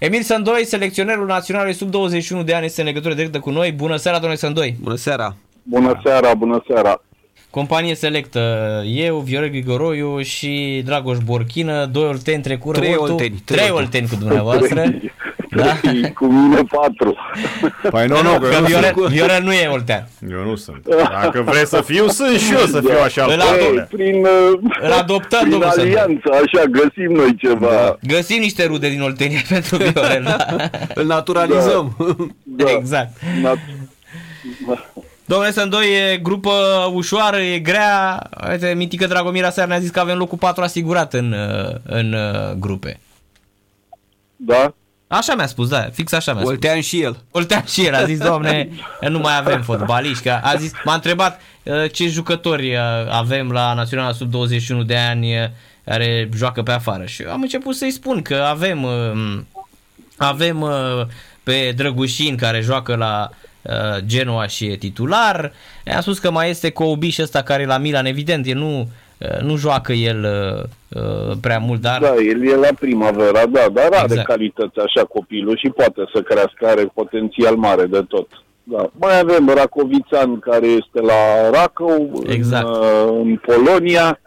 Emil Sandoi, selecționerul național sub 21 de ani, este în legătură directă cu noi. Bună seara, domnule Sandoi! Bună seara! Bună seara, bună seara! Companie selectă eu, Viorel Grigoroiu și Dragoș Borchină, doi olteni trecură. Trei olteni. Trei olteni cu dumneavoastră. Da? Cu mine patru. Păi nu, nu, că Viorel, Viorel nu e oltean. Eu nu sunt. Dacă vreți să fiu, sunt și eu să fiu așa. Îl, Ei, prin, îl adoptăm, prin domnul Sandoi. alianță, așa, găsim noi ceva. Da. Găsim niște rude din Oltenia pentru Viorel. Da? Îl naturalizăm. Da. Exact. Na- Domnule Sandoi, e grupă ușoară, e grea. Uite, Mitică Dragomira seara ne-a zis că avem locul 4 asigurat în, uh, în uh, grupe. Da? Așa mi-a spus, da, fix așa mi-a spus. Oltean și el. Oltean și el a zis, domne, nu mai avem fotbaliști. Că a zis, m-a întrebat uh, ce jucători uh, avem la Naționala sub 21 de ani uh, care joacă pe afară. Și eu am început să-i spun că avem, uh, avem uh, pe Drăgușin care joacă la uh, Genoa și e titular. I-am spus că mai este Coubiș ăsta care e la Milan, evident, el nu, uh, nu joacă el uh, uh, prea mult, dar Da, el e la primavera, da, dar are Exact. calități așa copilul și poate să crească, are potențial mare de tot. Da. Mai avem Racovițan care este la Racău, Exact. în, uh, în Polonia.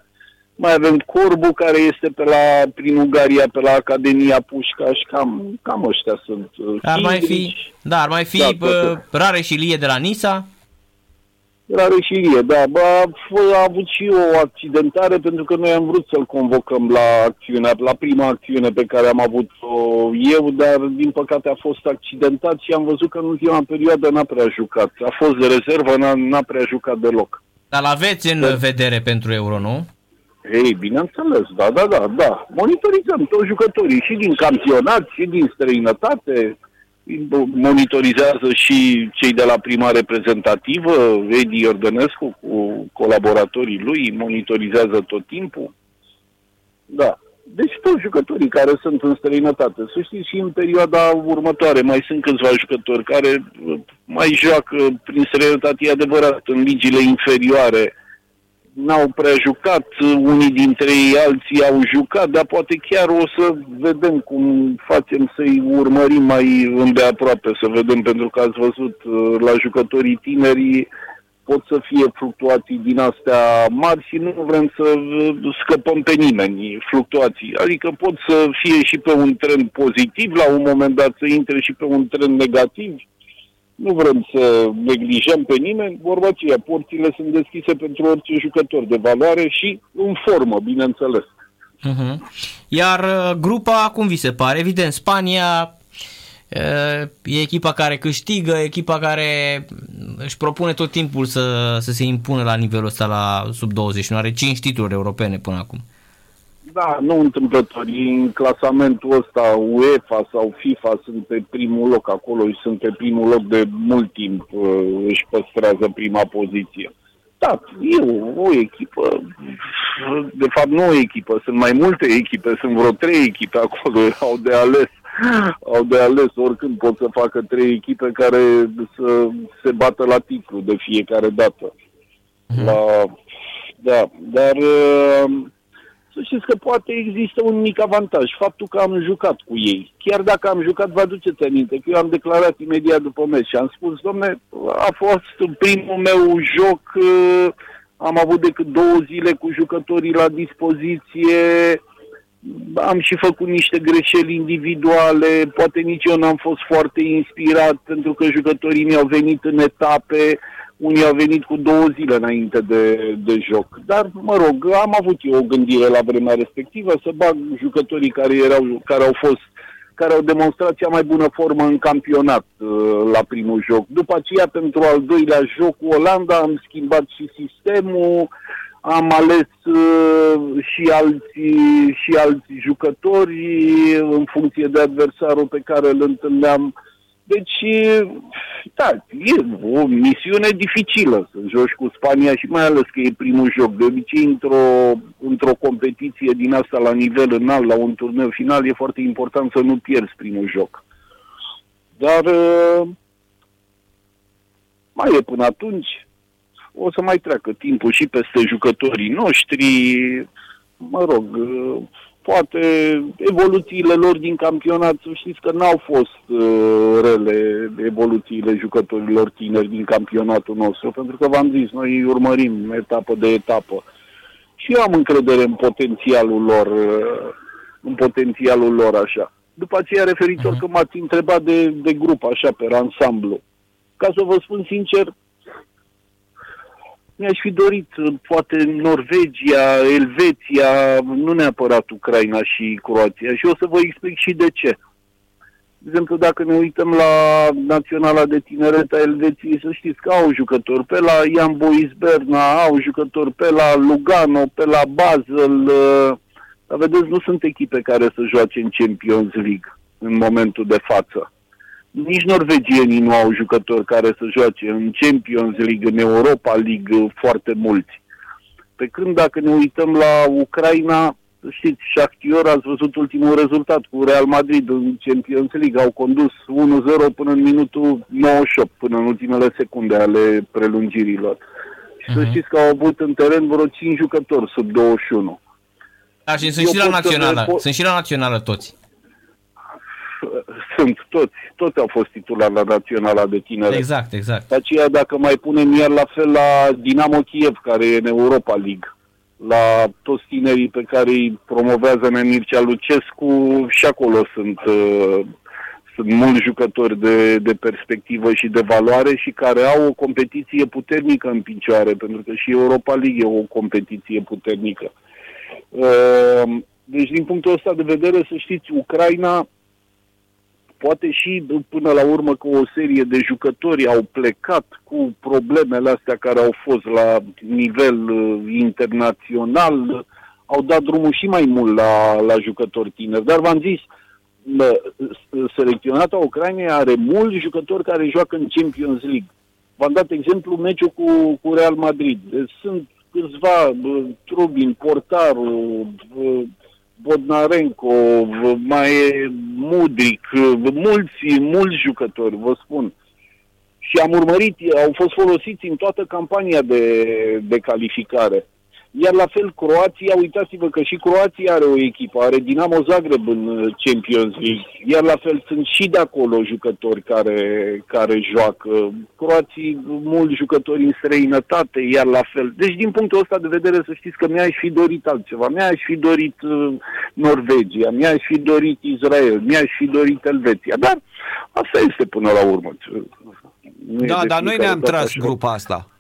Mai avem Corbu care este pe la, prin Ungaria pe la Academia Pușcaș, cam, cam ăștia sunt. uh, ar mai fi, Chindrici, da, ar mai fi Da, da, toate. Rare și Lie de la Nisa. Rareșirie, da. Bă, a, f- a avut și o accidentare pentru că noi am vrut să-l convocăm la acțiunea, la prima acțiune pe care am avut-o eu, dar din păcate a fost accidentat și am văzut că în ultima perioadă n-a prea jucat. A fost de rezervă, n-a, n-a prea jucat deloc. Dar l-aveți în Da. vedere pentru Euro, nu? Ei, bineînțeles, da, da, da, da. Monitorizăm toți jucătorii și din campionat și din străinătate. Monitorizează și cei de la prima reprezentativă, Edi Iordănescu cu colaboratorii lui, monitorizează tot timpul. Da. Deci toți jucătorii care sunt în străinătate. Să știți și în perioada următoare mai sunt câțiva jucători care uh, mai joacă prin străinătate, e adevărat, în ligile inferioare, n-au prea jucat, unii dintre ei alții au jucat, dar poate chiar o să vedem cum facem să-i urmărim mai îndeaproape, să vedem, pentru că ați văzut uh, la jucătorii tineri pot să fie fluctuații din astea mari și nu vrem să uh, scăpăm pe nimeni fluctuații. Adică pot să fie și pe un trend pozitiv, la un moment dat să intre și pe un trend negativ, nu vrem să neglijăm pe nimeni, vorba aceea, porțile sunt deschise pentru orice jucător de valoare și în formă, bineînțeles. Uh-huh. Iar uh, grupa, cum vi se pare? Evident, Spania uh, e echipa care câștigă, echipa care își propune tot timpul să, să se impună la nivelul ăsta la sub 21. Are 5 titluri europene până acum. Da, nu întâmplător. În clasamentul ăsta UEFA sau FIFA sunt pe primul loc acolo și sunt pe primul loc de mult timp. uh, Își păstrează prima poziție. Da, e o, o echipă, de fapt nu o echipă, sunt mai multe echipe, sunt vreo trei echipe acolo, au de ales. Au de ales, oricând pot să facă trei echipe care să se bată la titlu de fiecare dată. La, da, dar uh, să știți că poate există un mic avantaj, faptul că am jucat cu ei. Chiar dacă am jucat, vă aduceți aminte, că eu am declarat imediat după meci și am spus, domne, a fost primul meu joc, uh, am avut decât două zile cu jucătorii la dispoziție, am și făcut niște greșeli individuale, poate nici eu n-am fost foarte inspirat pentru că jucătorii mi-au venit în etape, unii au venit cu două zile înainte de, de joc. Dar, mă rog, am avut eu o gândire la vremea respectivă să bag jucătorii care, erau, care au fost care au demonstrat cea mai bună formă în campionat uh, la primul joc. După aceea, pentru al doilea joc cu Olanda, am schimbat și sistemul, am ales uh, și, alți, și alți jucători în funcție de adversarul pe care îl întâlneam. Deci, da, e o misiune dificilă să joci cu Spania și mai ales că e primul joc. De obicei, într-o, într-o competiție din asta la nivel înalt, la un turneu final, e foarte important să nu pierzi primul joc. Dar uh, mai e până atunci, o să mai treacă timpul și peste jucătorii noștri, mă rog, uh, poate evoluțiile lor din campionat, să știți că n-au fost uh, rele evoluțiile jucătorilor tineri din campionatul nostru, pentru că v-am zis, noi îi urmărim etapă de etapă. Și eu am încredere în potențialul lor, uh, în potențialul lor așa. După aceea, referitor uh-huh. că m-ați întrebat de, de grup, așa, pe ansamblu. Ca să vă spun sincer, mi-aș fi dorit poate Norvegia, Elveția, nu neapărat Ucraina și Croația. Și o să vă explic și de ce. De exemplu, dacă ne uităm la Naționala de Tineret a Elveției, să știți că au jucători pe la Ian Bois Berna, au jucători pe la Lugano, pe la Basel. Uh, dar vedeți, nu sunt echipe care să joace în Champions League în momentul de față nici norvegienii nu au jucători care să joace în Champions League, în Europa League foarte mulți. Pe când dacă ne uităm la Ucraina, știți, Shakhtar ați văzut ultimul rezultat cu Real Madrid în Champions League. Au condus 1-0 până în minutul 98, până în ultimele secunde ale prelungirilor. Și uh-huh. să mhm. știți că au avut în teren vreo 5 jucători sub 21. Da, și sunt și la națională. Po- sunt și la națională toți sunt toți, toți au fost titulari la Naționala de Tinere. Exact, exact. De aceea dacă mai punem iar la fel la Dinamo Kiev, care e în Europa League, la toți tinerii pe care îi promovează Mircea Lucescu, și acolo sunt, uh, sunt mulți jucători de, de perspectivă și de valoare și care au o competiție puternică în picioare, pentru că și Europa League e o competiție puternică. Uh, deci, din punctul ăsta de vedere, să știți, Ucraina poate și până la urmă că o serie de jucători au plecat cu problemele astea care au fost la nivel uh, internațional, au dat drumul și mai mult la, la jucători tineri. Dar v-am zis, selecționata Ucrainei are mulți jucători care joacă în Champions League. V-am dat exemplu meciul cu, cu Real Madrid. Sunt câțiva, Trubin, Portaru, Bodnarenko, mai e Mudric, mulți, mulți jucători, vă spun. Și am urmărit, au fost folosiți în toată campania de, de calificare. Iar la fel Croația, uitați-vă că și Croația are o echipă, are Dinamo Zagreb în uh, Champions League. Iar la fel sunt și de acolo jucători care, care joacă. Croații, mulți jucători în străinătate, iar la fel. Deci din punctul ăsta de vedere să știți că mi-aș fi dorit altceva. Mi-aș fi dorit uh, Norvegia, mi-aș fi dorit Israel, mi-aș fi dorit Elveția. Dar asta este până la urmă. Nu da, dar noi ne-am tras așa. grupa asta.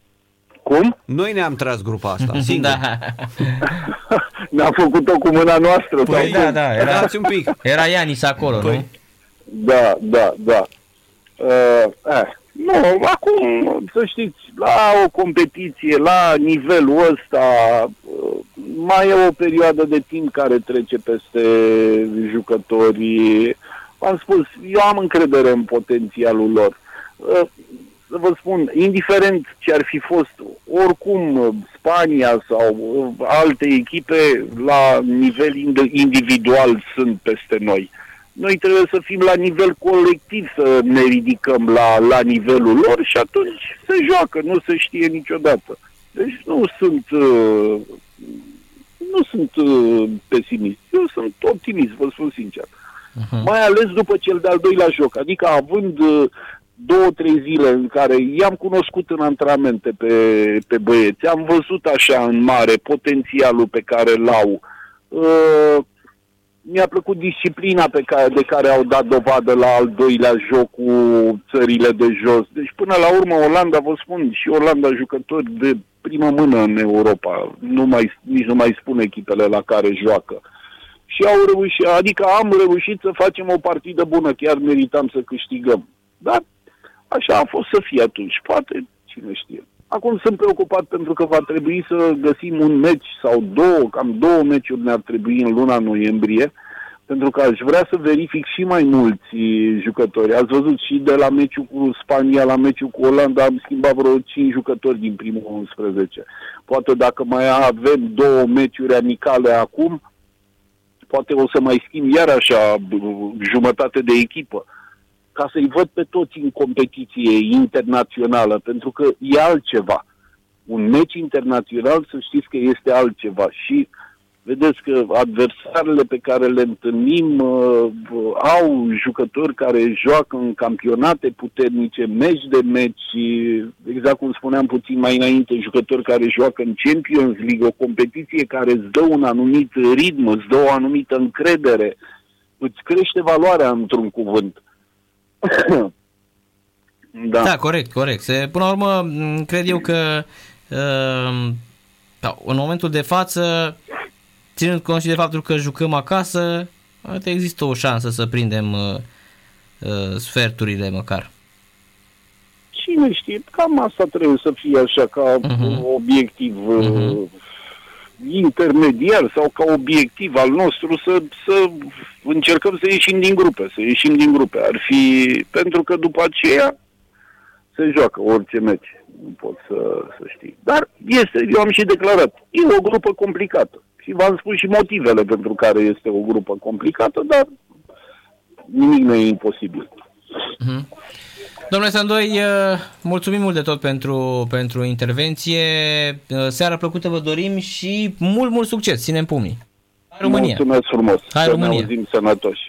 Cum? Noi ne-am tras grupa asta, singur. Da. Ne-am făcut-o cu mâna noastră. Păi sau da, da, era, un pic. Era Ianis acolo, păi. nu? Da, da, da. Uh, eh. Nu, acum, să știți, la o competiție, la nivelul ăsta, uh, mai e o perioadă de timp care trece peste jucătorii. Am spus, eu am încredere în potențialul lor. Uh, să vă spun, indiferent ce ar fi fost, oricum Spania sau uh, alte echipe la nivel individual sunt peste noi. Noi trebuie să fim la nivel colectiv, să ne ridicăm la, la nivelul lor și atunci se joacă, nu se știe niciodată. Deci nu sunt, uh, nu sunt uh, pesimist, eu sunt optimist, vă spun sincer. Uh-huh. Mai ales după cel de-al doilea joc, adică având două, trei zile în care i-am cunoscut în antrenamente pe, pe băieți, am văzut așa în mare potențialul pe care l-au. Uh, mi-a plăcut disciplina pe care, de care au dat dovadă la al doilea joc cu țările de jos. Deci până la urmă Olanda, vă spun, și Olanda jucători de primă mână în Europa. Nu mai, nici nu mai spun echipele la care joacă. Și au reușit, adică am reușit să facem o partidă bună, chiar meritam să câștigăm. Dar Așa a fost să fie atunci. Poate, cine știe. Acum sunt preocupat pentru că va trebui să găsim un meci sau două, cam două meciuri ne-ar trebui în luna noiembrie, pentru că aș vrea să verific și mai mulți jucători. Ați văzut și de la meciul cu Spania la meciul cu Olanda am schimbat vreo 5 jucători din primul 11. Poate dacă mai avem două meciuri amicale acum, poate o să mai schimb iar așa jumătate de echipă ca să-i văd pe toți în competiție internațională, pentru că e altceva. Un meci internațional, să știți că este altceva și Vedeți că adversarele pe care le întâlnim uh, au jucători care joacă în campionate puternice, meci de meci, exact cum spuneam puțin mai înainte, jucători care joacă în Champions League, o competiție care îți dă un anumit ritm, îți dă o anumită încredere, îți crește valoarea într-un cuvânt. Da. da, corect, corect. Se, până la urmă, cred eu că uh, da, în momentul de față ținând cont și de faptul că jucăm acasă, există o șansă să prindem uh, uh, sferturile măcar. Cine știe, cam asta trebuie să fie așa ca uh-huh. obiectiv uh-huh. Intermediar sau ca obiectiv al nostru să, să încercăm să ieșim din grupe, să ieșim din grupe. Ar fi pentru că după aceea se joacă orice meci. Nu pot să, să știi. Dar este, eu am și declarat, e o grupă complicată. Și v-am spus și motivele pentru care este o grupă complicată, dar nimic nu e imposibil. Mm-hmm. Domnule Sandoi, uh, mulțumim mult de tot pentru, pentru intervenție. Uh, seara plăcută vă dorim și mult, mult succes. Ținem pumnii. Hai România! Mulțumesc frumos! Hai România! Ne auzim sănătoși!